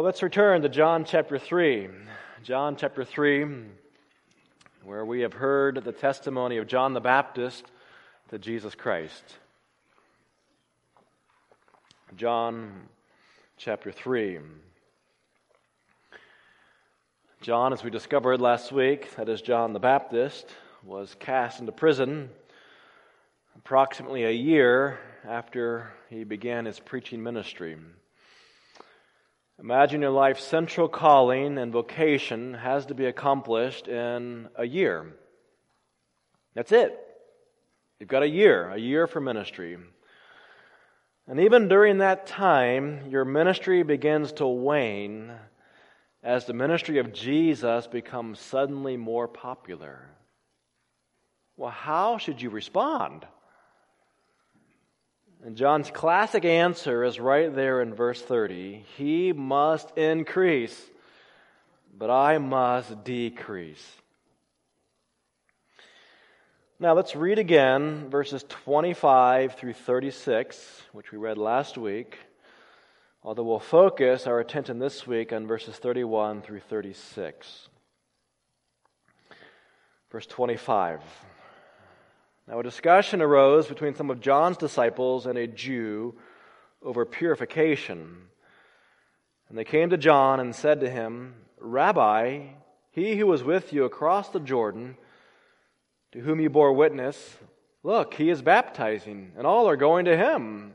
Well, let's return to John chapter 3. John chapter 3, where we have heard the testimony of John the Baptist to Jesus Christ. John chapter 3. John, as we discovered last week, that is John the Baptist, was cast into prison approximately a year after he began his preaching ministry. Imagine your life's central calling and vocation has to be accomplished in a year. That's it. You've got a year, a year for ministry. And even during that time, your ministry begins to wane as the ministry of Jesus becomes suddenly more popular. Well, how should you respond? And John's classic answer is right there in verse 30. He must increase, but I must decrease. Now let's read again verses 25 through 36, which we read last week, although we'll focus our attention this week on verses 31 through 36. Verse 25. Now, a discussion arose between some of John's disciples and a Jew over purification. And they came to John and said to him, Rabbi, he who was with you across the Jordan, to whom you bore witness, look, he is baptizing, and all are going to him.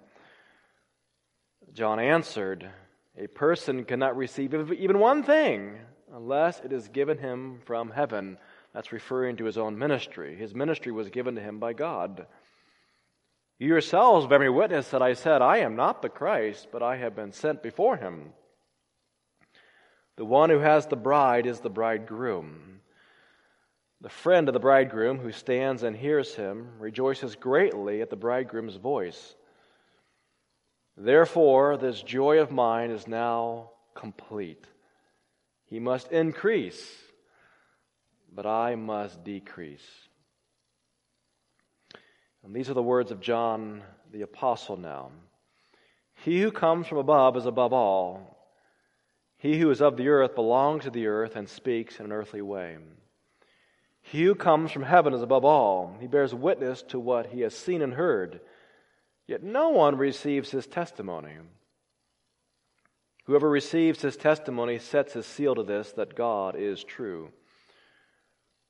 John answered, A person cannot receive even one thing unless it is given him from heaven. That's referring to his own ministry. His ministry was given to him by God. You yourselves bear me witness that I said, I am not the Christ, but I have been sent before him. The one who has the bride is the bridegroom. The friend of the bridegroom who stands and hears him rejoices greatly at the bridegroom's voice. Therefore, this joy of mine is now complete. He must increase but I must decrease. And these are the words of John the Apostle now. He who comes from above is above all. He who is of the earth belongs to the earth and speaks in an earthly way. He who comes from heaven is above all. He bears witness to what he has seen and heard, yet no one receives his testimony. Whoever receives his testimony sets his seal to this that God is true.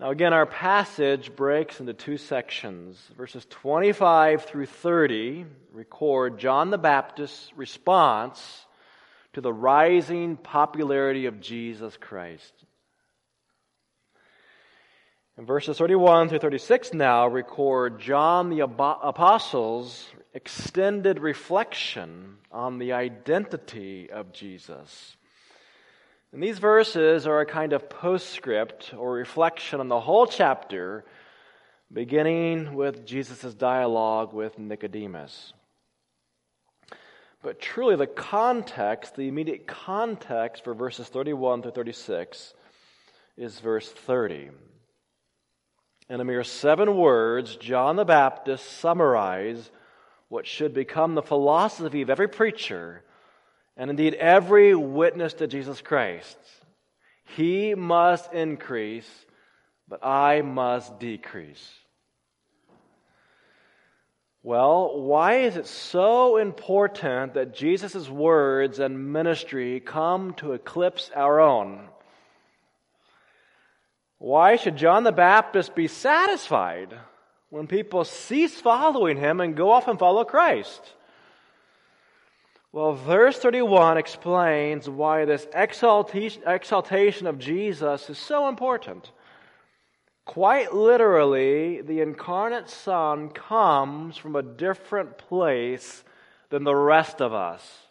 Now, again, our passage breaks into two sections. Verses 25 through 30 record John the Baptist's response to the rising popularity of Jesus Christ. And verses 31 through 36 now record John the Apostle's extended reflection on the identity of Jesus. And these verses are a kind of postscript or reflection on the whole chapter, beginning with Jesus' dialogue with Nicodemus. But truly, the context, the immediate context for verses 31 through 36 is verse 30. In a mere seven words, John the Baptist summarized what should become the philosophy of every preacher and indeed every witness to Jesus Christ. He must increase, but I must decrease. Well, why is it so important that Jesus' words and ministry come to eclipse our own? Why should John the Baptist be satisfied when people cease following him and go off and follow Christ? Well, verse 31 explains why this exaltation, of Jesus is so important. Quite literally, the incarnate Son comes from a different place than the rest of us.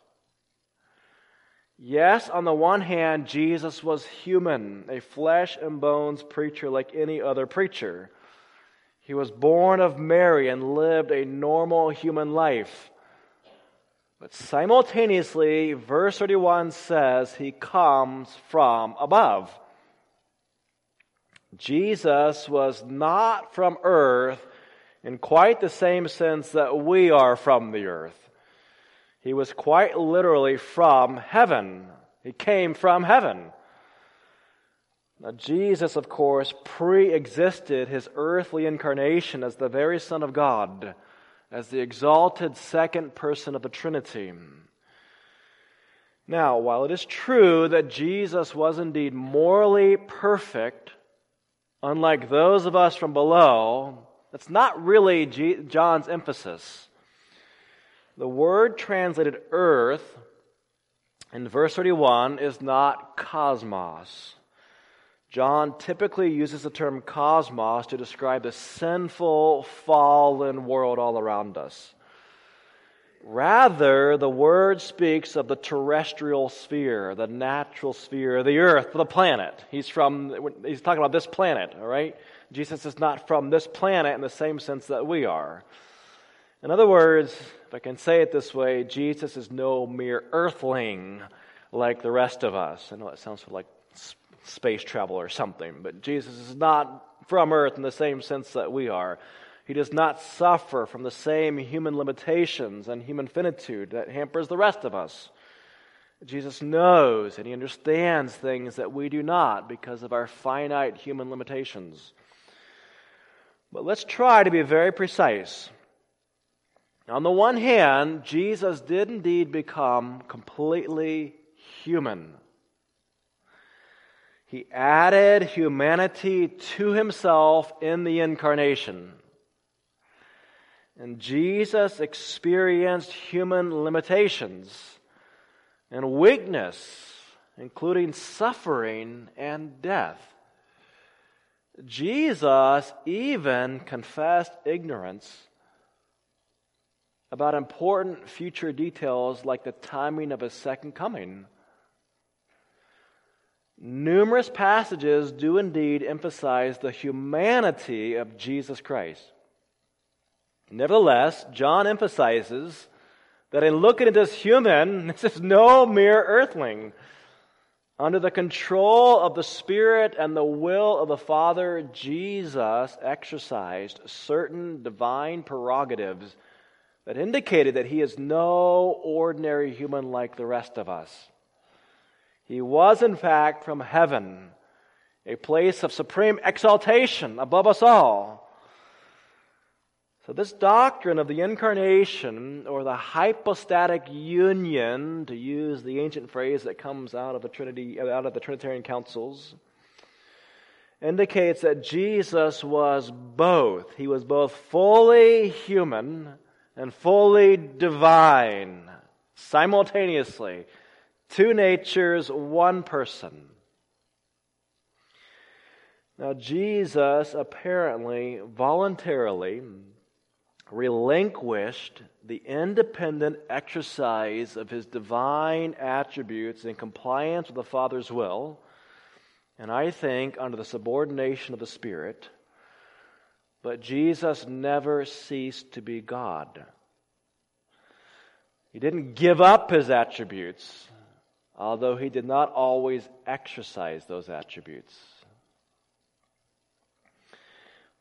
Yes, on the one hand, Jesus was human, a flesh and bones preacher like any other preacher. He was born of Mary and lived a normal human life. But simultaneously, verse 31 says he comes from above. Jesus was not from earth in quite the same sense that we are from the earth. He was quite literally from heaven. He came from heaven. Now, Jesus, of course, pre existed his earthly incarnation as the very Son of God, as the exalted second person of the Trinity. Now, while it is true that Jesus was indeed morally perfect, unlike those of us from below, that's not really John's emphasis. The word translated earth in verse 31 is not cosmos. John typically uses the term cosmos to describe the sinful, fallen world all around us. Rather, the word speaks of the terrestrial sphere, the natural sphere, the earth, the planet. He's from, he's talking about this planet, all right? Jesus is not from this planet in the same sense that we are. In other words, if I can say it this way, Jesus is no mere earthling like the rest of us. I know it sounds like space travel or something, but Jesus is not from earth in the same sense that we are. He does not suffer from the same human limitations and human finitude that hampers the rest of us. Jesus knows and he understands things that we do not because of our finite human limitations. But let's try to be very precise. On the one hand, Jesus did indeed become completely human. He added humanity to himself in the incarnation. And Jesus experienced human limitations and weakness, including suffering and death. Jesus even confessed ignorance about important future details like the timing of his second coming. Numerous passages do indeed emphasize the humanity of Jesus Christ. Nevertheless, John emphasizes that in looking at this human, this is no mere earthling. Under the control of the Spirit and the will of the Father, Jesus exercised certain divine prerogatives that indicated that he is no ordinary human like the rest of us. He was, in fact, from heaven, a place of supreme exaltation above us all. So, this doctrine of the incarnation, or the hypostatic union, to use the ancient phrase that comes out of the Trinity, out of the Trinitarian councils, indicates that Jesus was both. He was both fully human and fully divine simultaneously. Two natures, one person. Now, Jesus apparently voluntarily relinquished the independent exercise of his divine attributes in compliance with the Father's will, and I think under the subordination of the Spirit but Jesus never ceased to be God. He didn't give up his attributes, although he did not always exercise those attributes.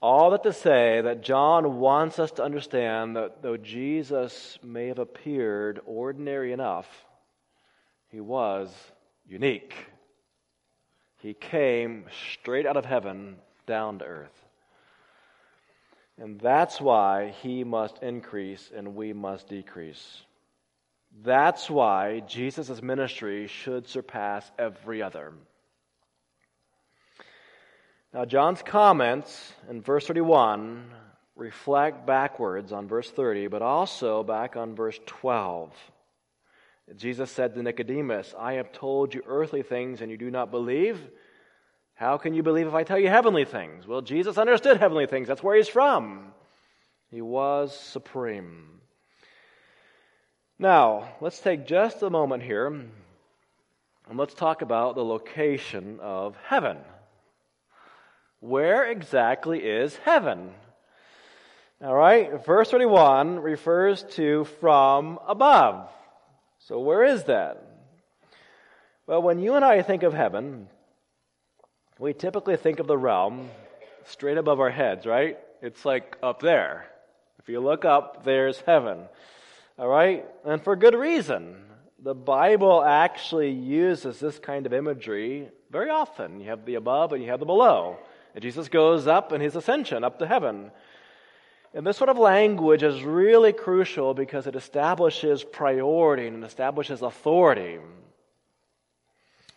All that to say that John wants us to understand that though Jesus may have appeared ordinary enough, he was unique. He came straight out of heaven down to earth. And that's why he must increase and we must decrease. That's why Jesus' ministry should surpass every other. Now, John's comments in verse 31 reflect backwards on verse 30, but also back on verse 12. Jesus said to Nicodemus, I have told you earthly things and you do not believe. How can you believe if I tell you heavenly things? Well, Jesus understood heavenly things. That's where he's from. He was supreme. Now, let's take just a moment here And let's talk about the location of heaven. Where exactly is heaven? All right, verse 31 refers to from above. So, where is that? Well, when you and I think of heaven, we typically think of the realm straight above our heads, right? It's like up there. If you look up, there's heaven. All right? And for good reason. The Bible actually uses this kind of imagery very often. You have the above and you have the below. And Jesus goes up in his ascension, up to heaven. And this sort of language is really crucial because it establishes priority and establishes authority.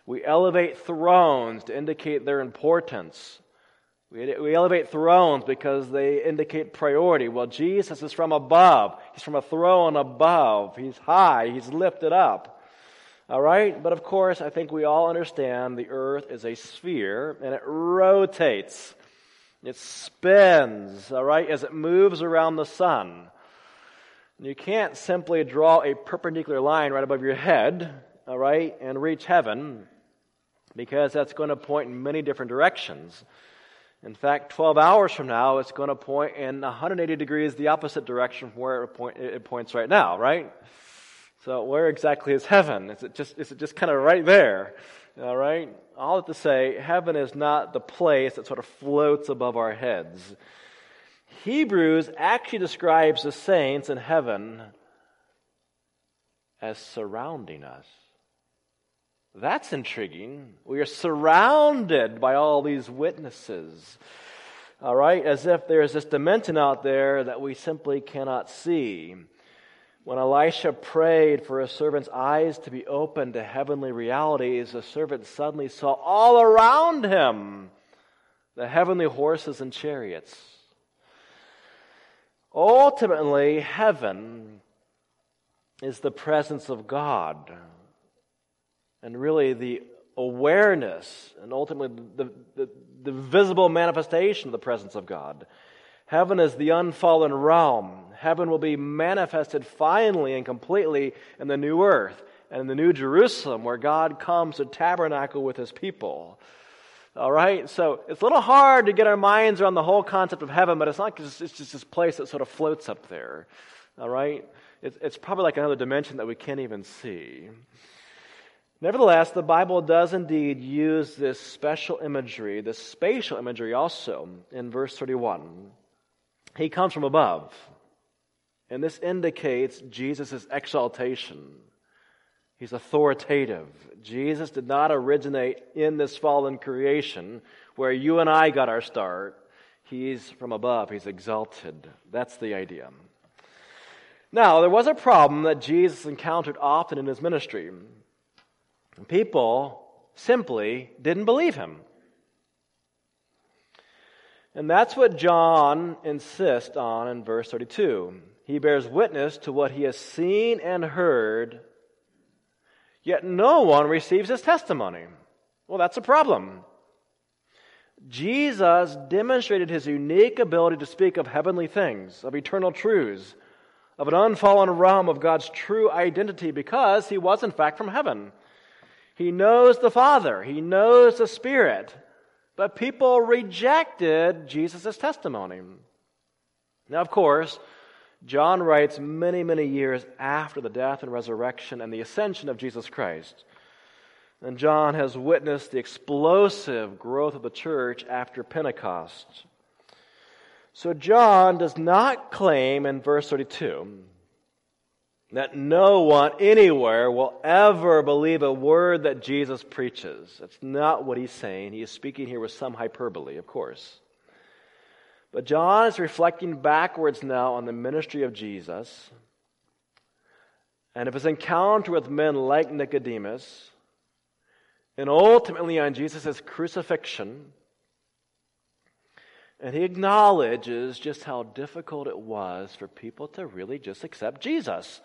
We elevate thrones to indicate their importance. We, we elevate thrones because they indicate priority. Well, Jesus is from above. He's from a throne above. He's high. He's lifted up. All right? But of course, I think we all understand the earth is a sphere and it rotates. It spins, all right, as it moves around the sun. You can't simply draw a perpendicular line right above your head, all right, and reach heaven because that's going to point in many different directions. In fact, 12 hours from now, it's going to point in 180 degrees the opposite direction from where it, point, it points right now, right? So, where exactly is heaven? Is it just, is it just kind of right there? All right? All that to say, heaven is not the place that sort of floats above our heads. Hebrews actually describes the saints in heaven as surrounding us. That's intriguing. We are surrounded by all these witnesses. All right, as if there's this dimension out there that we simply cannot see. When Elisha prayed for his servant's eyes to be opened to heavenly realities, the servant suddenly saw all around him the heavenly horses and chariots. Ultimately, heaven is the presence of God and really the awareness and ultimately the, the, the, visible manifestation of the presence of God. Heaven is the unfallen realm. Heaven will be manifested finally and completely in the new earth and in the new Jerusalem where God comes to tabernacle with his people. All right? So it's a little hard to get our minds around the whole concept of heaven, but it's not just, it's just this place that sort of floats up there. All right? It's probably like another dimension that we can't even see. Nevertheless, the Bible does indeed use this special imagery, this spatial imagery also in verse 31. He comes from above. And this indicates Jesus' exaltation. He's authoritative. Jesus did not originate in this fallen creation where you and I got our start. He's from above. He's exalted. That's the idea. Now, there was a problem that Jesus encountered often in his ministry. People simply didn't believe him. And that's what John insists on in verse 32. He bears witness to what he has seen and heard, yet no one receives his testimony. Well, that's a problem. Jesus demonstrated his unique ability to speak of heavenly things, of eternal truths, of an unfallen realm of God's true identity because he was, in fact, from heaven. He knows the Father, he knows the Spirit. But people rejected Jesus' testimony. Now, of course, John writes many, many years after the death and resurrection and the ascension of Jesus Christ. And John has witnessed the explosive growth of the church after Pentecost. So John does not claim in verse 32 that no one anywhere will ever believe a word that Jesus preaches. That's not what he's saying. He is speaking here with some hyperbole, of course. But John is reflecting backwards now on the ministry of Jesus and of his encounter with men like Nicodemus, and ultimately on Jesus' crucifixion. And he acknowledges just how difficult it was for people to really just accept Jesus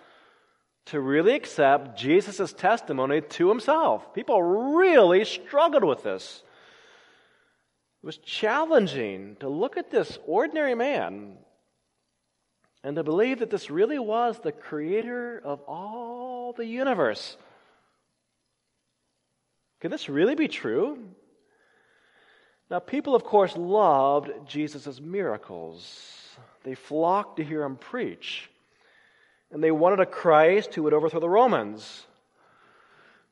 to really accept Jesus' testimony to himself. People really struggled with this. It was challenging to look at this ordinary man and to believe that this really was the creator of all the universe. Can this really be true? Now, people, of course, loved Jesus' miracles. They flocked to hear him preach. And they wanted a Christ who would overthrow the Romans.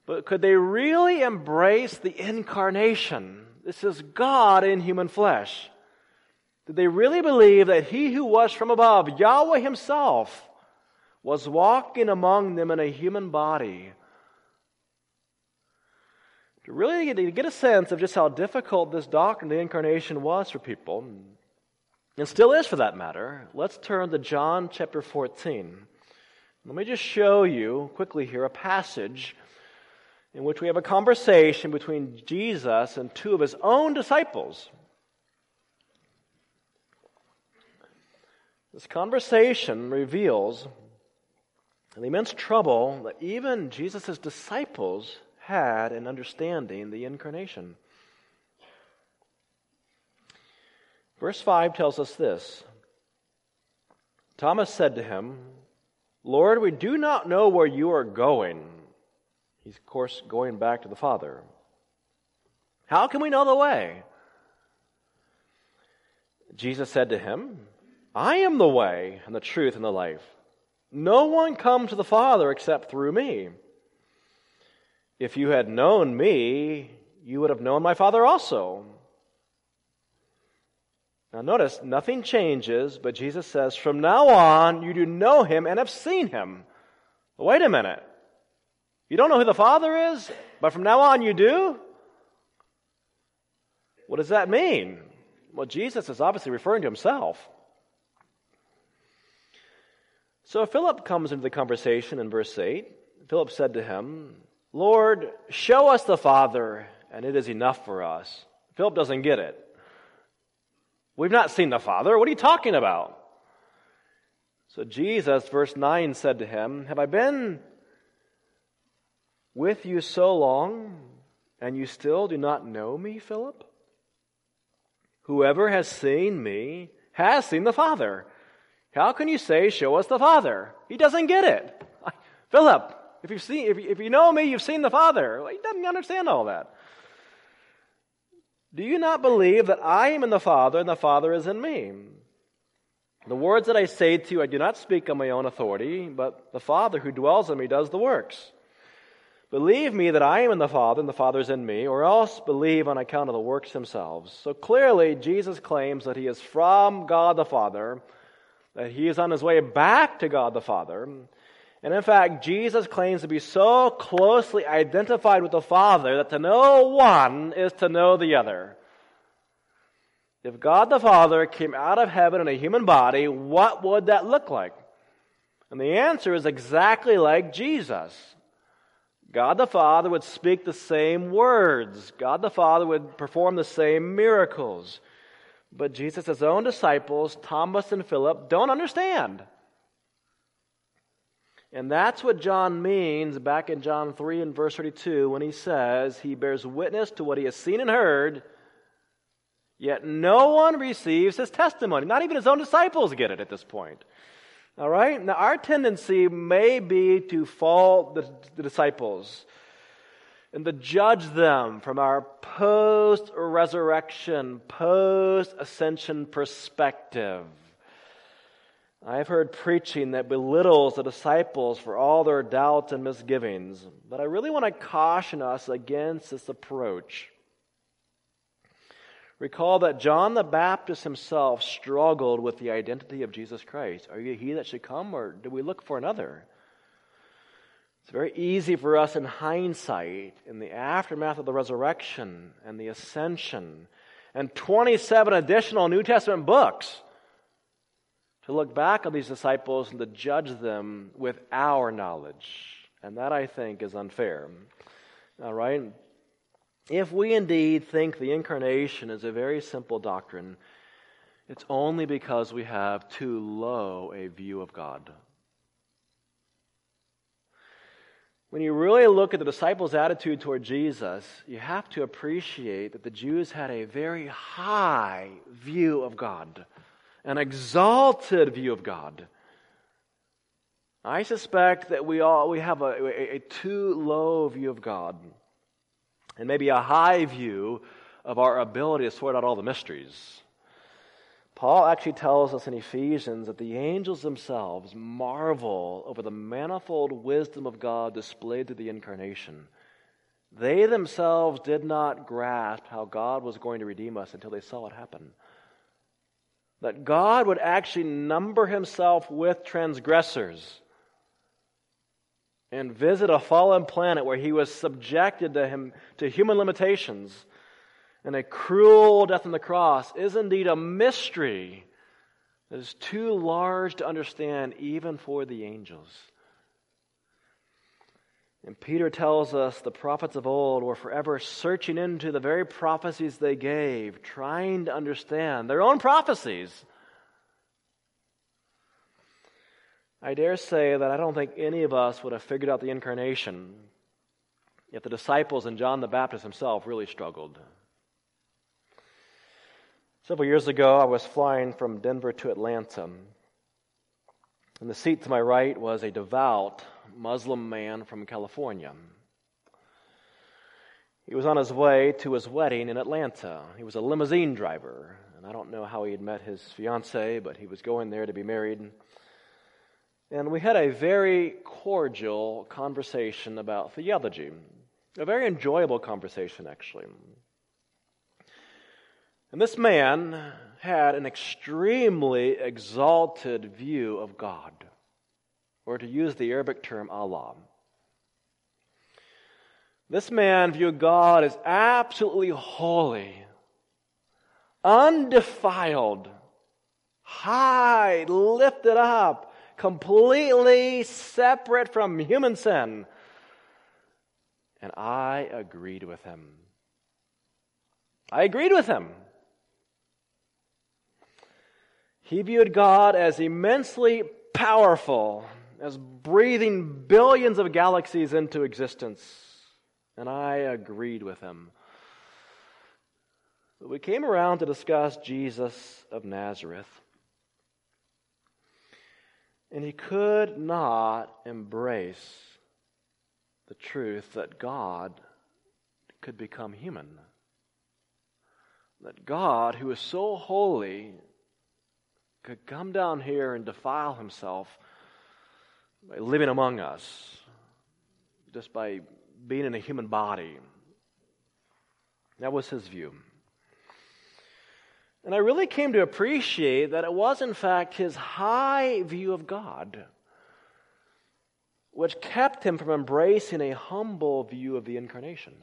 But could they really embrace the incarnation? This is God in human flesh. Did they really believe that he who was from above, Yahweh himself, was walking among them in a human body? To really get a sense of just how difficult this doctrine of the incarnation was for people, and still is for that matter, let's turn to John chapter 14. Let me just show you quickly here a passage in which we have a conversation between Jesus and two of his own disciples. This conversation reveals the immense trouble that even Jesus' disciples had in understanding the incarnation. Verse 5 tells us this Thomas said to him, Lord, we do not know where you are going. He's, of course, going back to the Father. How can we know the way? Jesus said to him, I am the way and the truth and the life. No one comes to the Father except through me. If you had known me, you would have known my Father also. Now, notice, nothing changes, but Jesus says, From now on, you do know him and have seen him. wait a minute. You don't know who the Father is, but from now on you do? What does that mean? Well, Jesus is obviously referring to himself. So Philip comes into the conversation in verse 8. Philip said to him, Lord, show us the Father, and it is enough for us. Philip doesn't get it. We've not seen the Father. What are you talking about? So Jesus, verse 9, said to him, Have I been with you so long, and you still do not know me, Philip? Whoever has seen me has seen the Father. How can you say, Show us the Father? He doesn't get it. Philip, if, you've seen, if, you, know me, you've seen the Father. He doesn't understand all that. Do you not believe that I am in the Father and the Father is in me? The words that I say to you, I do not speak on my own authority, but the Father who dwells in me does the works. Believe me that I am in the Father and the Father is in me, or else believe on account of the works themselves. So clearly, Jesus claims that he is from God the Father, that he is on his way back to God the Father. And in fact, Jesus claims to be so closely identified with the Father that to know one is to know the other. If God the Father came out of heaven in a human body, what would that look like? And the answer is exactly like Jesus. God the Father would speak the same words. God the Father would perform the same miracles. But Jesus' own disciples, Thomas and Philip, don't understand. And that's what John means back in John 3 and verse 32 when he says, He bears witness to what he has seen and heard, yet no one receives his testimony. Not even his own disciples get it at this point. All right? Now, our tendency may be to fault the, the disciples and to judge them from our post resurrection, post ascension perspective. I've heard preaching that belittles the disciples for all their doubts and misgivings, but I really want to caution us against this approach. Recall that John the Baptist himself struggled with the identity of Jesus Christ. Are you he that should come, or do we look for another? It's very easy for us in hindsight, in the aftermath of the resurrection and the ascension, and 27 additional New Testament books, to look back on these disciples and to judge them with our knowledge. And that, I think, is unfair. All right? If we indeed think the incarnation is a very simple doctrine, it's only because we have too low a view of God. When you really look at the disciples' attitude toward Jesus, you have to appreciate that the Jews had a very high view of God, an exalted view of God. I suspect that we all we have a, a, a too low view of God. and maybe a high view of our ability to sort out all the mysteries. Paul actually tells us in Ephesians that the angels themselves marvel over the manifold wisdom of God displayed through the incarnation. They themselves did not grasp how God was going to redeem us until they saw it happen. That God would actually number himself with transgressors and visit a fallen planet where he was subjected to him to human limitations and a cruel death on the cross is indeed a mystery that is too large to understand even for the angels. And Peter tells us the prophets of old were forever searching into the very prophecies they gave, trying to understand their own prophecies. I dare say that I don't think any of us would have figured out the incarnation if the disciples and John the Baptist himself really struggled. Several years ago, I was flying from Denver to Atlanta. And the seat to my right was a devout Muslim man from California. He was on his way to his wedding in Atlanta. He was a limousine driver, and I don't know how he had met his fiancee, but he was going there to be married. And we had a very cordial conversation about theology, a very enjoyable conversation, actually. And this man had an extremely exalted view of God, or to use the Arabic term, Allah. This man viewed God as absolutely holy, undefiled, high, lifted up, completely separate from human sin. And I agreed with him. I agreed with him. He viewed God as immensely powerful, as breathing billions of galaxies into existence. And I agreed with him. But we came around to discuss Jesus of Nazareth. And he could not embrace the truth that God could become human. That God, who is so holy, could come down here and defile himself by living among us, just by being in a human body. That was his view. And I really came to appreciate that it was, in fact, his high view of God which kept him from embracing a humble view of the incarnation.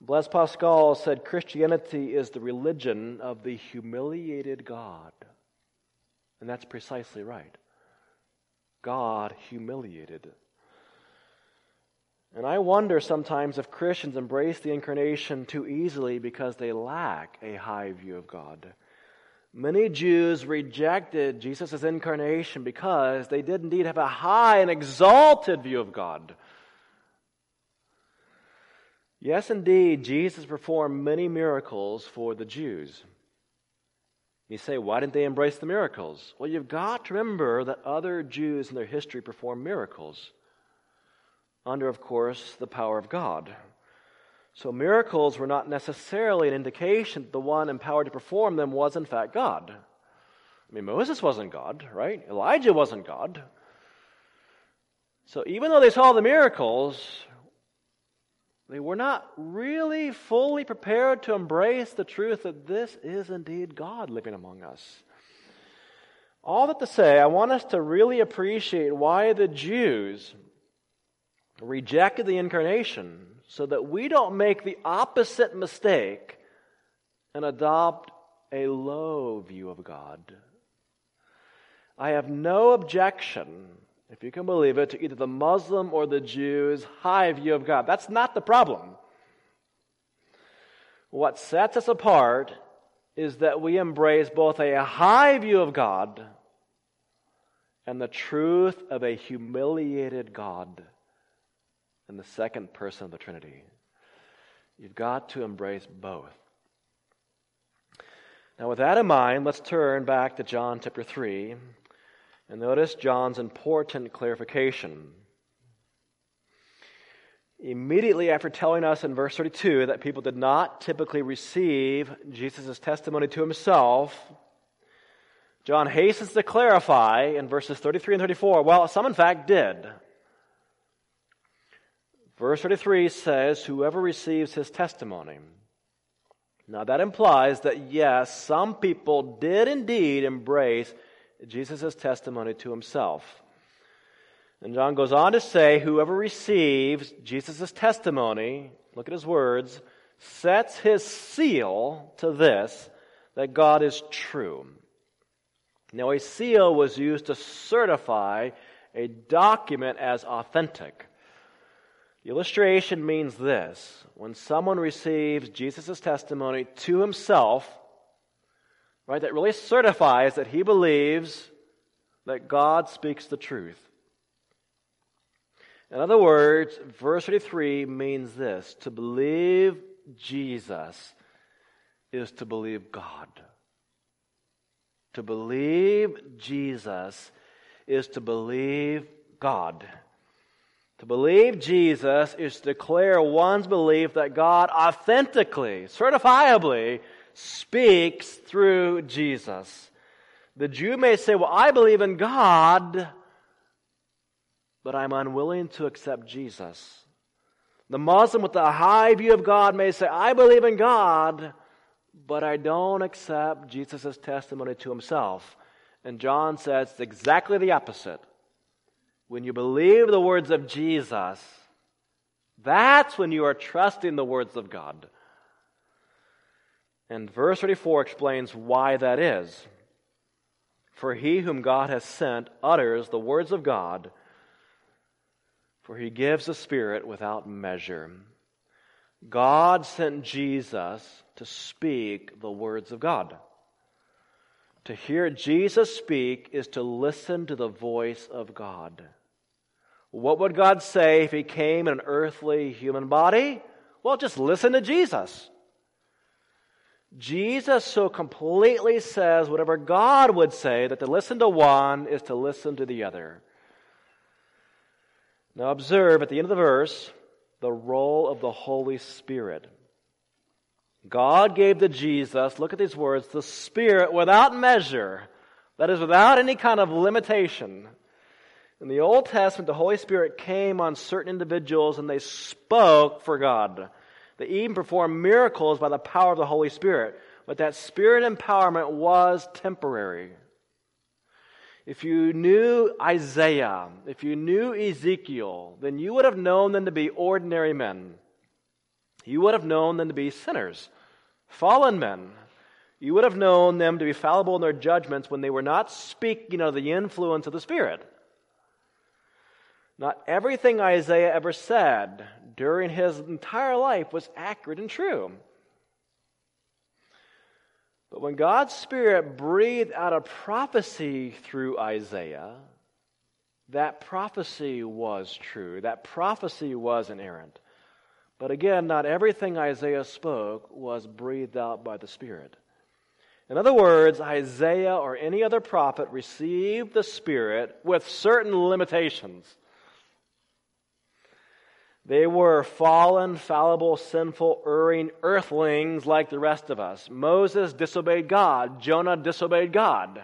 Blaise Pascal said Christianity is the religion of the humiliated God. And that's precisely right. God humiliated. And I wonder sometimes if Christians embrace the incarnation too easily because they lack a high view of God. Many Jews rejected Jesus' incarnation because they did indeed have a high and exalted view of God. Yes, indeed, Jesus performed many miracles for the Jews. You say, why didn't they embrace the miracles? Well, you've got to remember that other Jews in their history performed miracles under, of course, the power of God. So miracles were not necessarily an indication that the one empowered to perform them was, in fact, God. I mean, Moses wasn't God, right? Elijah wasn't God. So even though they saw the miracles, were not really fully prepared to embrace the truth that this is indeed God living among us. All that to say, I want us to really appreciate why the Jews rejected the incarnation so that we don't make the opposite mistake and adopt a low view of God. I have no objection if you can believe it, to either the Muslim or the Jew's high view of God. That's not the problem. What sets us apart is that we embrace both a high view of God and the truth of a humiliated God in the second person of the Trinity. You've got to embrace both. Now, with that in mind, let's turn back to John chapter 3 and notice John's important clarification. immediately after telling us in verse 32 that people did not typically receive Jesus' testimony to himself, John hastens to clarify in verses 33 and 34 well, some in fact did. Verse 33 says, Whoever receives his testimony. Now that implies that yes, some people did indeed embrace Jesus' testimony to himself. And John goes on to say, Whoever receives Jesus' testimony, look at his words, sets his seal to this, that God is true. Now, a seal was used to certify a document as authentic. The illustration means this when someone receives Jesus' testimony to himself, right, that really certifies that he believes that God speaks the truth. In other words, verse 33 means this to believe Jesus is to believe God. To believe Jesus is to believe God. To believe Jesus is to declare one's belief that God authentically, certifiably speaks through Jesus. The Jew may say, Well, I believe in God, but I'm unwilling to accept Jesus. The Muslim with a high view of God may say, I believe in God, but I don't accept Jesus' testimony to himself. And John says it's exactly the opposite. When you believe the words of Jesus, that's when you are trusting the words of God. And verse 34 explains why that is. For he whom God has sent utters the words of God for he gives the Spirit without measure. God sent Jesus to speak the words of God. To hear Jesus speak is to listen to the voice of God. What would God say if he came in an earthly human body? Well, just listen to Jesus. Jesus so completely says whatever God would say that to listen to one is to listen to the other. Now, observe at the end of the verse the role of the Holy Spirit. God gave to Jesus, look at these words, the Spirit without measure, that is, without any kind of limitation. In the Old Testament, the Holy Spirit came on certain individuals and they spoke for God. They even performed miracles by the power of the Holy Spirit. But that spirit empowerment was temporary. If you knew Isaiah, if you knew Ezekiel, then you would have known them to be ordinary men. You would have known them to be sinners, fallen men. You would have known them to be fallible in their judgments when they were not speaking of the influence of the Spirit. Not everything Isaiah ever said during his entire life was accurate and true. But when God's Spirit breathed out a prophecy through Isaiah, that prophecy was true. That prophecy was inerrant. But again, not everything Isaiah spoke was breathed out by the Spirit. In other words, Isaiah or any other prophet received the Spirit with certain limitations. They were fallen, fallible, sinful, erring earthlings like the rest of us. Moses disobeyed God. Jonah disobeyed God.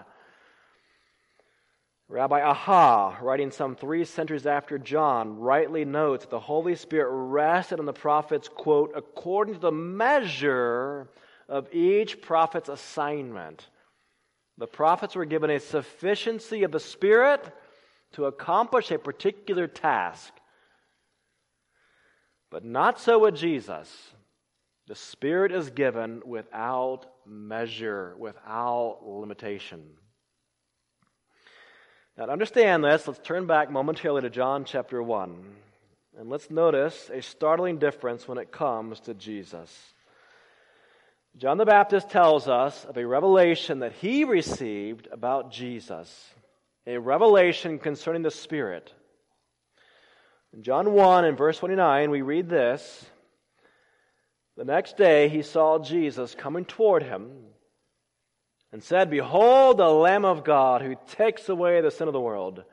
Rabbi Aha, writing some three centuries after John, rightly notes that the Holy Spirit rested on the prophets, quote, according to the measure of each prophet's assignment. The prophets were given a sufficiency of the Spirit to accomplish a particular task. But not so with Jesus. The Spirit is given without measure, without limitation. Now, to understand this, let's turn back momentarily to John chapter 1. And let's notice a startling difference when it comes to Jesus. John the Baptist tells us of a revelation that he received about Jesus, a revelation concerning the Spirit. In John 1 and verse 29, we read this The next day he saw Jesus coming toward him and said, Behold, the Lamb of God who takes away the sin of the world.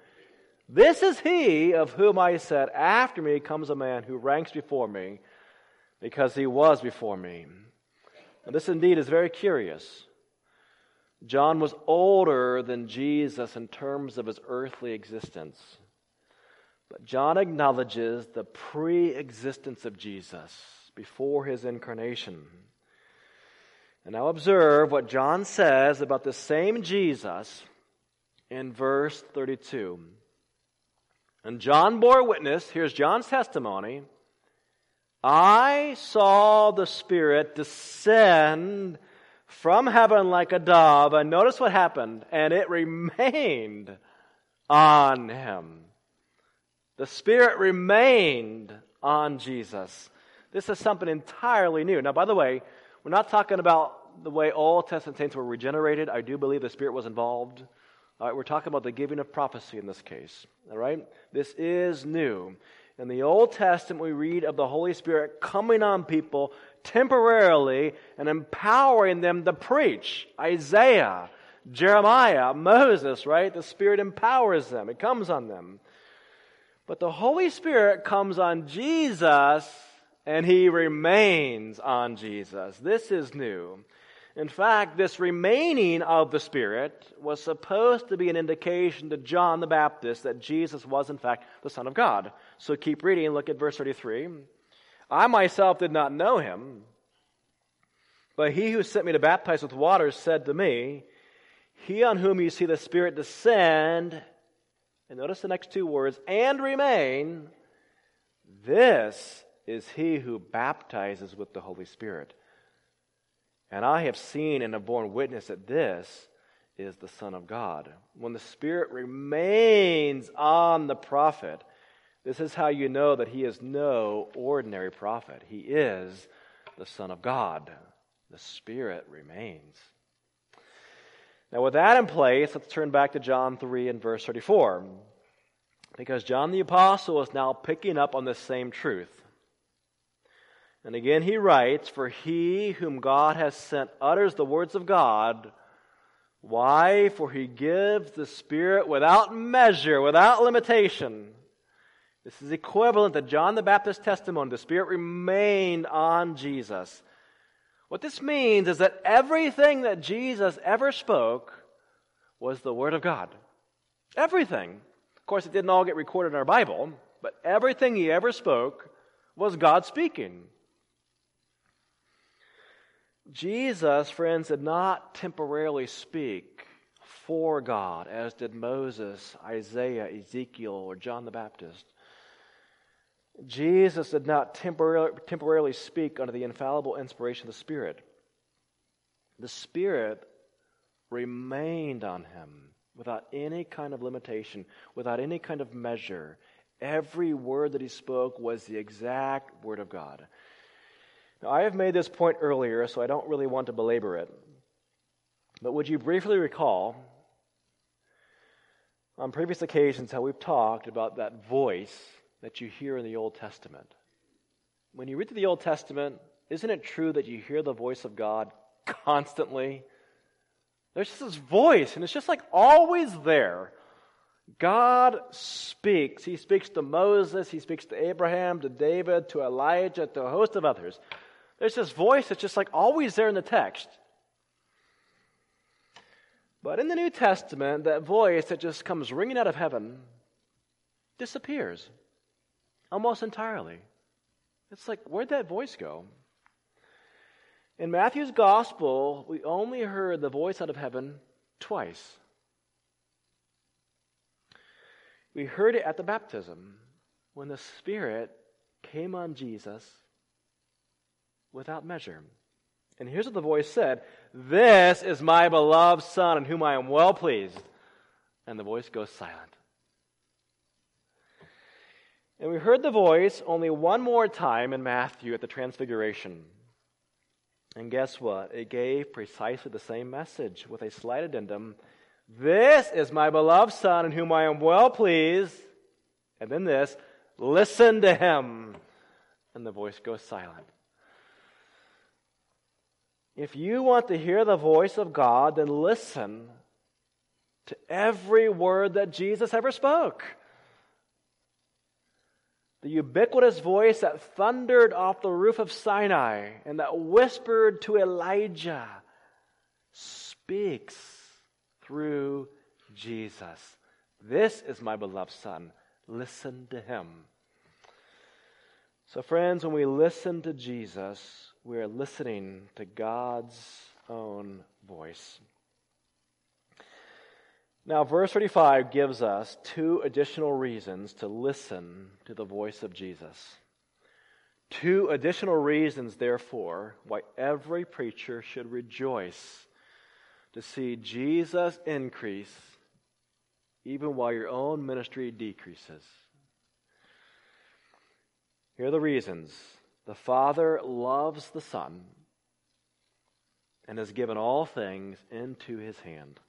This is he of whom I said, After me comes a man who ranks before me, because he was before me. Now, this indeed is very curious. John was older than Jesus in terms of his earthly existence. But John acknowledges the pre existence of Jesus before his incarnation. And now observe what John says about the same Jesus in verse 32. And John bore witness, here's John's testimony. I saw the Spirit descend from heaven like a dove, and notice what happened, and it remained on him. The Spirit remained on Jesus. This is something entirely new. Now, by the way, we're not talking about the way Old Testament saints were regenerated. I do believe the Spirit was involved. All right, we're talking about the giving of prophecy in this case. All right? This is new. In the Old Testament, we read of the Holy Spirit coming on people temporarily and empowering them to preach. Isaiah, Jeremiah, Moses, right? The Spirit empowers them, it comes on them. But the Holy Spirit comes on Jesus and he remains on Jesus. This is new. In fact, this remaining of the Spirit was supposed to be an indication to John the Baptist that Jesus was, in fact, the Son of God. So keep reading and look at verse 33. I myself did not know him, but he who sent me to baptize with water said to me, He on whom you see the Spirit descend, and notice the next two words, and remain, this is he who baptizes with the Holy Spirit. And I have seen and have borne witness that this is the Son of God. When the Spirit remains on the prophet, this is how you know that he is no ordinary prophet. He is the Son of God. The Spirit remains. Now, with that in place, let's turn back to John 3 and verse 34. Because John the Apostle is now picking up on this same truth. And again he writes, For he whom God has sent utters the words of God. Why? For he gives the Spirit without measure, without limitation. This is equivalent to John the Baptist's testimony. The Spirit remained on Jesus. What this means is that everything that Jesus ever spoke was the Word of God. Everything. Of course, it didn't all get recorded in our Bible, but everything he ever spoke was God speaking. Jesus, friends, did not temporarily speak for God as did Moses, Isaiah, Ezekiel, or John the Baptist. Jesus did not temporarily, speak under the infallible inspiration of the Spirit. The Spirit remained on him without any kind of limitation, without any kind of measure. Every word that he spoke was the exact Word of God. Now, I have made this point earlier, so I don't really want to belabor it. But would you briefly recall on previous occasions how we've talked about that voice that you hear in the Old Testament? When you read through the Old Testament, isn't it true that you hear the voice of God constantly? There's just this voice, and it's just like always there. God speaks. He speaks to Moses, he speaks to Abraham, to David, to Elijah, to a host of others. There's this voice that's just like always there in the text. But in the New Testament, that voice that just comes ringing out of heaven disappears almost entirely. It's like, where'd that voice go? In Matthew's gospel, we only heard the voice out of heaven twice. We heard it at the baptism when the Spirit came on Jesus without measure. And here's what the voice said This is my beloved Son in whom I am well pleased. And the voice goes silent. And we heard the voice only one more time in Matthew at the Transfiguration. And guess what? It gave precisely the same message with a slight addendum. This is my beloved Son in whom I am well pleased. And then this, listen to him. And the voice goes silent. If you want to hear the voice of God, then listen to every word that Jesus ever spoke. The ubiquitous voice that thundered off the roof of Sinai and that whispered to Elijah speaks through Jesus. This is my beloved Son. Listen to him. So, friends, when we listen to Jesus, we are listening to God's own voice. Now, verse 35 gives us two additional reasons to listen to the voice of Jesus. Two additional reasons, therefore, why every preacher should rejoice to see Jesus increase even while your own ministry decreases. Here are the reasons. The Father loves the Son and has given all things into his hand.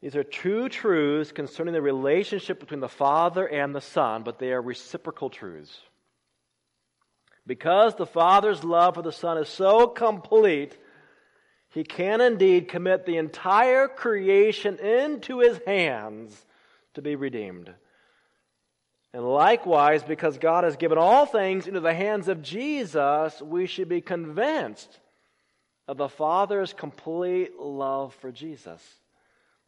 These are two truths concerning the relationship between the Father and the Son, but they are reciprocal truths. Because the Father's love for the Son is so complete, he can indeed commit the entire creation into his hands to be redeemed. And likewise, because God has given all things into the hands of Jesus, we should be convinced of the Father's complete love for Jesus.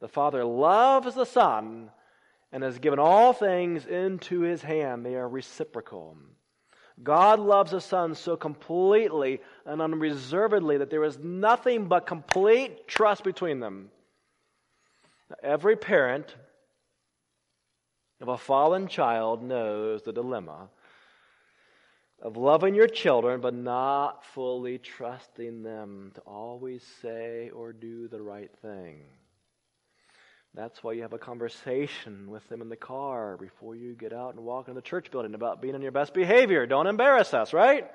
The Father loves the Son and has given all things into his hand. They are reciprocal. God loves the Son so completely and unreservedly that there is nothing but complete trust between them. Every parent of a fallen child knows the dilemma of loving your children but not fully trusting them to always say or do the right thing. That's why you have a conversation with them in the car before you get out and walk in the church building about being on your best behavior. Don't embarrass us, right?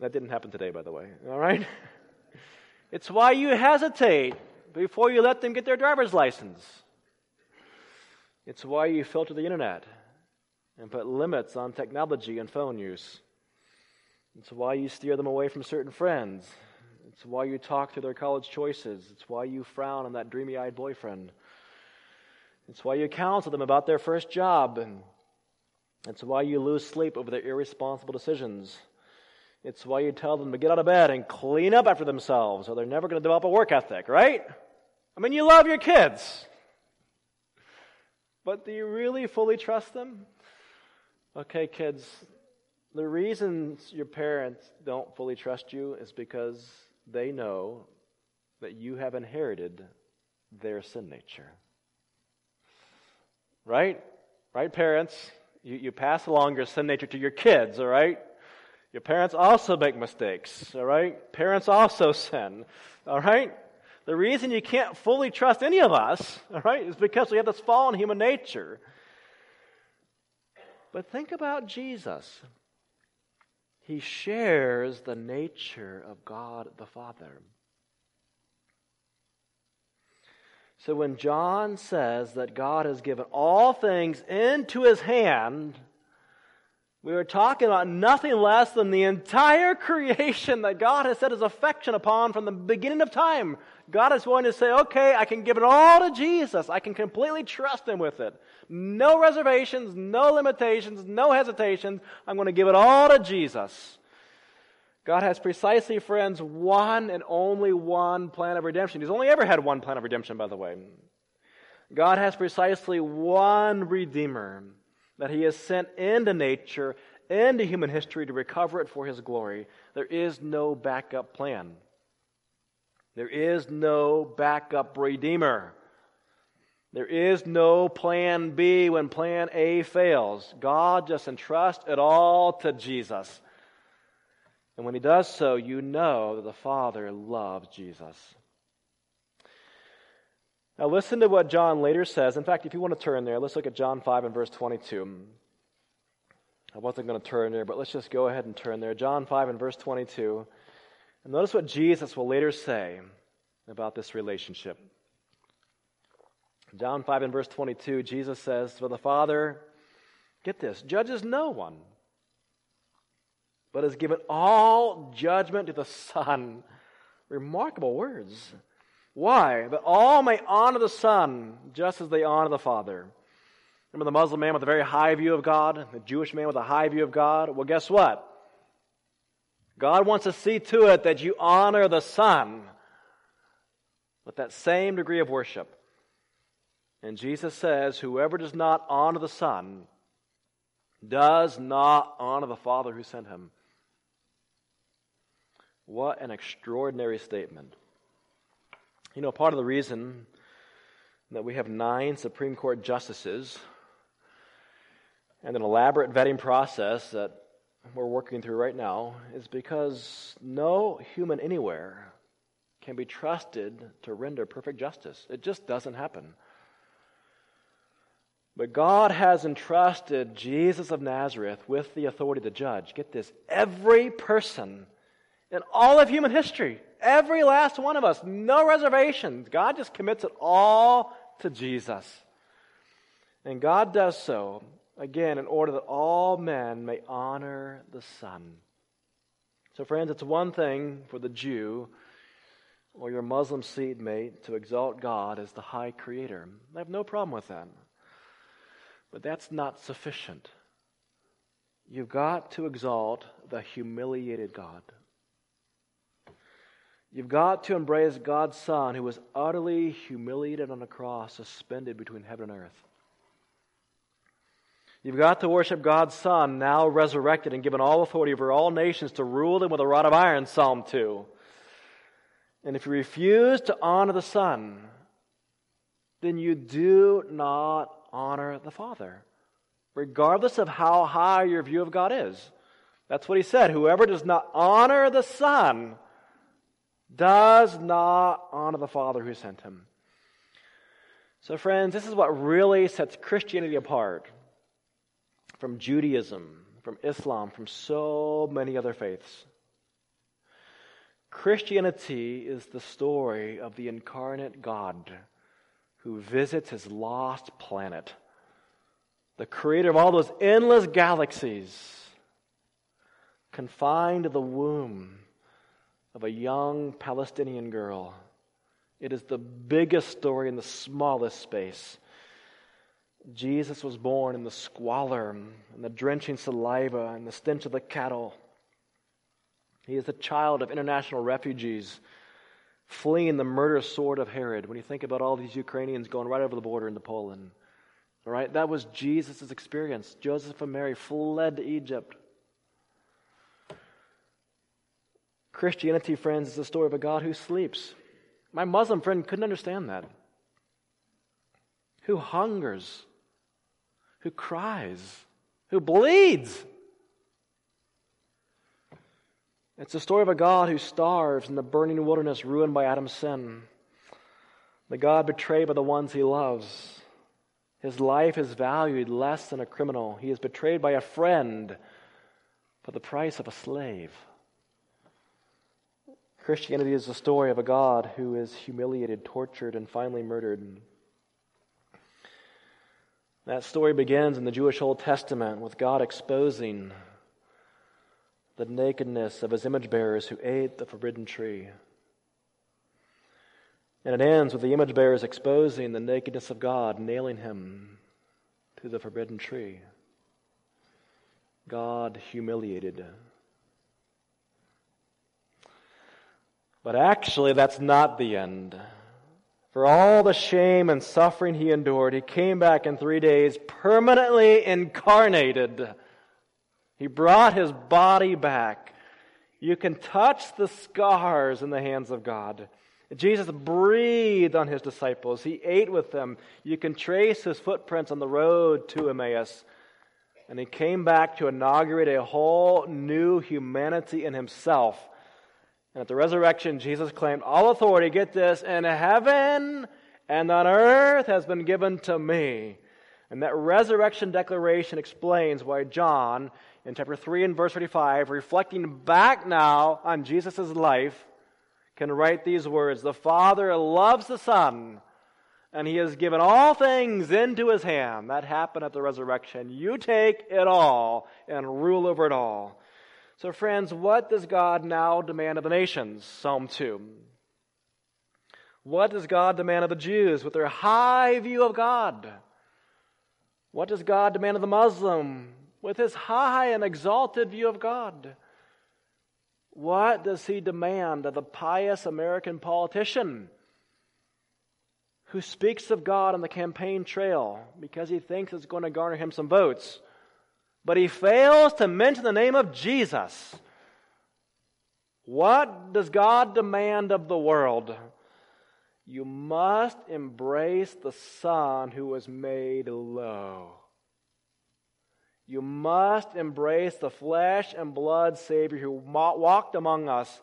That didn't happen today, by the way. All right? It's why you hesitate before you let them get their driver's license. It's why you filter the internet and put limits on technology and phone use. It's why you steer them away from certain friends it's why you talk through their college choices. It's why you frown on that dreamy eyed boyfriend. It's why you counsel them about their first job. And it's why you lose sleep over their irresponsible decisions. It's why you tell them to get out of bed and clean up after themselves, or they're never going to develop a work ethic, right? I mean, you love your kids. But do you really fully trust them? Okay, kids, the reasons your parents don't fully trust you is because they know that you have inherited their sin nature. Right? Right, parents? You, you pass along your sin nature to your kids, all right? Your parents also make mistakes, all right? Parents also sin, all right? The reason you can't fully trust any of us, all right, is because we have this fallen human nature. But think about Jesus he shares the nature of God the Father. So when John says that God has given all things into his hand, we were talking about nothing less than the entire creation that God has set his affection upon from the beginning of time. God is going to say, okay, I can give it all to Jesus. I can completely trust him with it. No reservations, no limitations, no hesitations. I'm going to give it all to Jesus. God has precisely, friends, one and only one plan of redemption. He's only ever had one plan of redemption, by the way. God has precisely one Redeemer that he has sent into nature, into human history to recover it for his glory. There is no backup plan. There is no backup redeemer. There is no plan B when plan A fails. God just entrusts it all to Jesus. And when he does so, you know that the Father loves Jesus. Now, listen to what John later says. In fact, if you want to turn there, let's look at John 5 and verse 22. I wasn't going to turn there, but let's just go ahead and turn there. John 5 and verse 22. And notice what Jesus will later say about this relationship. John 5 and verse 22, Jesus says, For the Father, get this, judges no one, but has given all judgment to the Son. Remarkable words. Why? That all may honor the Son just as they honor the Father. Remember the Muslim man with a very high view of God, the Jewish man with a high view of God? Well, guess what? God wants to see to it that you honor the Son with that same degree of worship. And Jesus says, Whoever does not honor the Son does not honor the Father who sent him. What an extraordinary statement. You know, part of the reason that we have nine Supreme Court justices and an elaborate vetting process that we're working through right now is because no human anywhere can be trusted to render perfect justice. It just doesn't happen. But God has entrusted Jesus of Nazareth with the authority to judge. Get this every person in all of human history, every last one of us, no reservations. God just commits it all to Jesus. And God does so, again, in order that all men may honor the Son. So, friends, it's one thing for the Jew or your Muslim seed mate to exalt God as the high creator. I have no problem with that. But that's not sufficient. You've got to exalt the humiliated God. You've got to embrace God's Son who was utterly humiliated on a cross, suspended between heaven and earth. You've got to worship God's Son, now resurrected and given all authority over all nations to rule them with a rod of iron, Psalm 2. And if you refuse to honor the Son, then you do not honor the Father, regardless of how high your view of God is. That's what he said. Whoever does not honor the Son does not honor the Father who sent him. So, friends, this is what really sets Christianity apart from Judaism, from Islam, from so many other faiths. Christianity is the story of the incarnate God who visits his lost planet, the creator of all those endless galaxies, confined to the womb of a young Palestinian girl. It is the biggest story in the smallest space. Jesus was born in the squalor and the drenching saliva and the stench of the cattle. He is the child of international refugees fleeing the murderous sword of Herod, when you think about all these Ukrainians going right over the border into Poland. All right, that was Jesus' experience. Joseph and Mary fled to Egypt. Christianity, friends, is the story of a God who sleeps. My Muslim friend couldn't understand that. Who hungers, who cries, who bleeds. It's the story of a God who starves in the burning wilderness ruined by Adam's sin. The God betrayed by the ones he loves. His life is valued less than a criminal. He is betrayed by a friend for the price of a slave. Christianity is the story of a God who is humiliated, tortured, and finally murdered. That story begins in the Jewish Old Testament with God exposing the nakedness of his image bearers who ate the forbidden tree. And it ends with the image bearers exposing the nakedness of God, nailing him to the forbidden tree. God humiliated. But actually, that's not the end. For all the shame and suffering he endured, he came back in three days, permanently incarnated he brought his body back. You can touch the scars in the hands of God. Jesus breathed on his disciples. He ate with them. You can trace his footprints on the road to Emmaus. And he came back to inaugurate a whole new humanity in himself. And at the resurrection, Jesus claimed, All authority, get this, in heaven and on earth has been given to me. And that resurrection declaration explains why John in chapter 3 and verse 35, reflecting back now on Jesus' life, can write these words The Father loves the Son, and He has given all things into His hand. That happened at the resurrection. You take it all and rule over it all. So, friends, what does God now demand of the nations? Psalm 2. What does God demand of the Jews with their high view of God? What does God demand of the Muslim with his high and exalted view of God? What does he demand of the pious American politician who speaks of God on the campaign trail because he thinks it's going to garner him some votes, but he fails to mention the name of Jesus? What does God demand of the world? You must embrace the Son who was made low. You must embrace the flesh and blood Savior who walked among us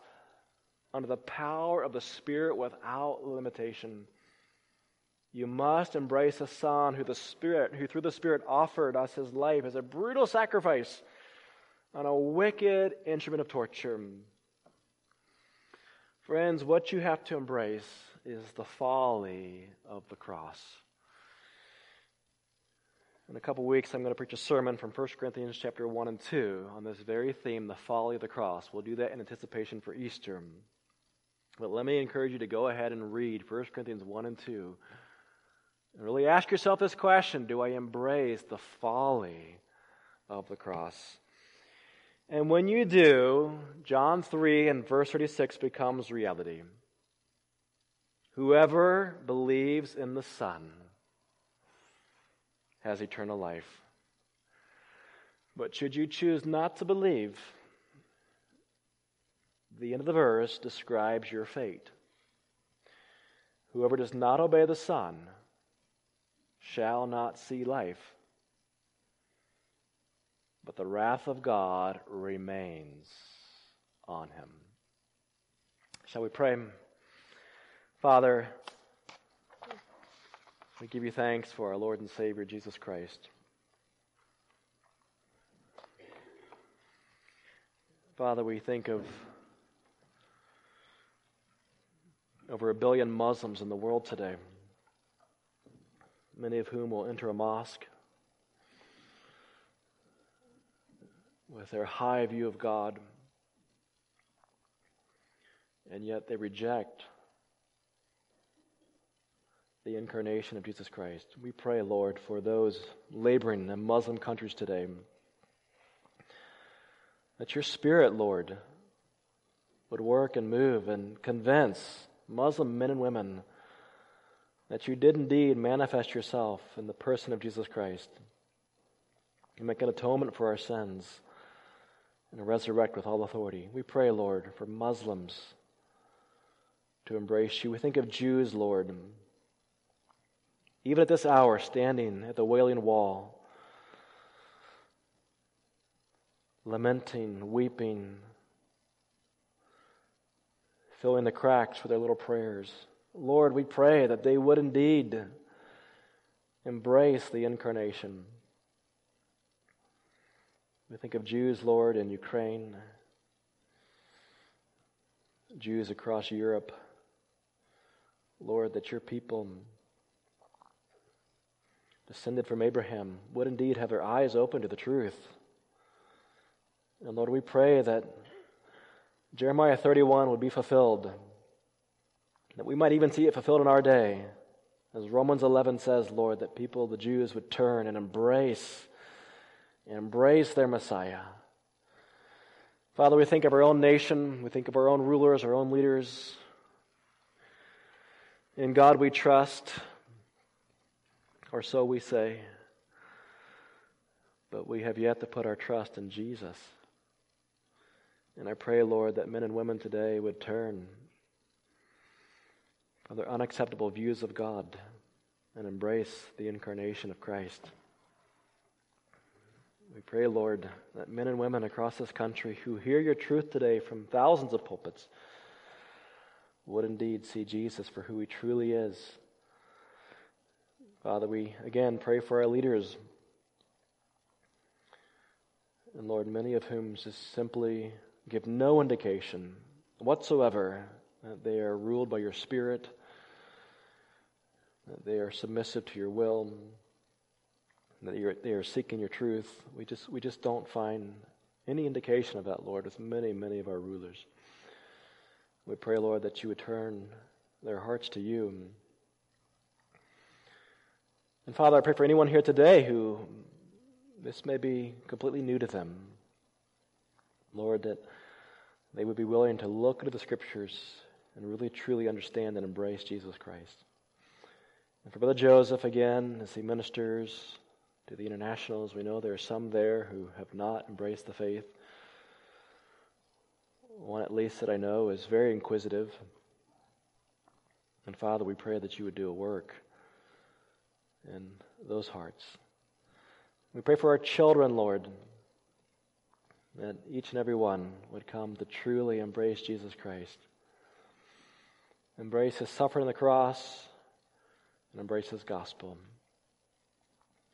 under the power of the Spirit without limitation. You must embrace a Son who the Spirit, who through the Spirit offered us his life as a brutal sacrifice on a wicked instrument of torture. Friends, what you have to embrace is the folly of the cross. In a couple weeks, I'm going to preach a sermon from 1 Corinthians chapter 1 and 2 on this very theme, the folly of the cross. We'll do that in anticipation for Easter. But let me encourage you to go ahead and read 1 Corinthians 1 and 2 and really ask yourself this question Do I embrace the folly of the cross? And when you do, John 3 and verse 36 becomes reality. Whoever believes in the Son has eternal life. But should you choose not to believe, the end of the verse describes your fate. Whoever does not obey the Son shall not see life, but the wrath of God remains on him. Shall we pray? Father, we give you thanks for our Lord and Savior Jesus Christ. Father, we think of over a billion Muslims in the world today, many of whom will enter a mosque with their high view of God, and yet they reject the incarnation of Jesus Christ. We pray, Lord, for those laboring in Muslim countries today. That your Spirit, Lord, would work and move and convince Muslim men and women that you did indeed manifest yourself in the person of Jesus Christ and make an atonement for our sins and resurrect with all authority. We pray, Lord, for Muslims to embrace you. We think of Jews, Lord, even at this hour, standing at the Wailing Wall, lamenting, weeping, filling the cracks with their little prayers. Lord, we pray that they would indeed embrace the incarnation. We think of Jews, Lord, in Ukraine, Jews across Europe. Lord, that your people descended from Abraham, would indeed have their eyes open to the truth. And Lord, we pray that Jeremiah 31 would be fulfilled, that we might even see it fulfilled in our day. As Romans 11 says, Lord, that people, the Jews, would turn and embrace, and embrace their Messiah. Father, we think of our own nation, we think of our own rulers, our own leaders. In God we trust or so we say. But we have yet to put our trust in Jesus. And I pray, Lord, that men and women today would turn from their unacceptable views of God and embrace the incarnation of Christ. We pray, Lord, that men and women across this country who hear your truth today from thousands of pulpits would indeed see Jesus for who he truly is Father, we again pray for our leaders. And Lord, many of whom just simply give no indication whatsoever that they are ruled by your Spirit, that they are submissive to your will, that they are seeking your truth. We just, we just don't find any indication of that, Lord, with many, many of our rulers. We pray, Lord, that you would turn their hearts to you And Father, I pray for anyone here today who this may be completely new to them. Lord, that they would be willing to look into the scriptures and really truly understand and embrace Jesus Christ. And for Brother Joseph, again, as he ministers to the internationals, we know there are some there who have not embraced the faith. One, at least, that I know is very inquisitive. And Father, we pray that you would do a work in those hearts. We pray for our children, Lord, that each and every one would come to truly embrace Jesus Christ, embrace his suffering on the cross, and embrace his gospel.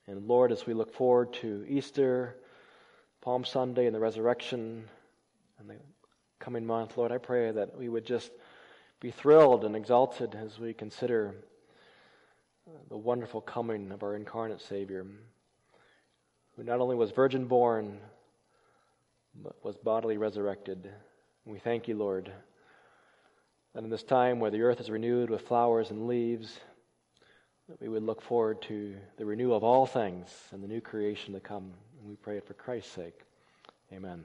And Lord, as we look forward to Easter, Palm Sunday, and the resurrection, and the coming month, Lord, I pray that we would just be thrilled and exalted as we consider the wonderful coming of our incarnate Savior, who not only was virgin born, but was bodily resurrected. We thank you, Lord, that in this time where the earth is renewed with flowers and leaves, that we would look forward to the renewal of all things and the new creation to come. And we pray it for Christ's sake. Amen.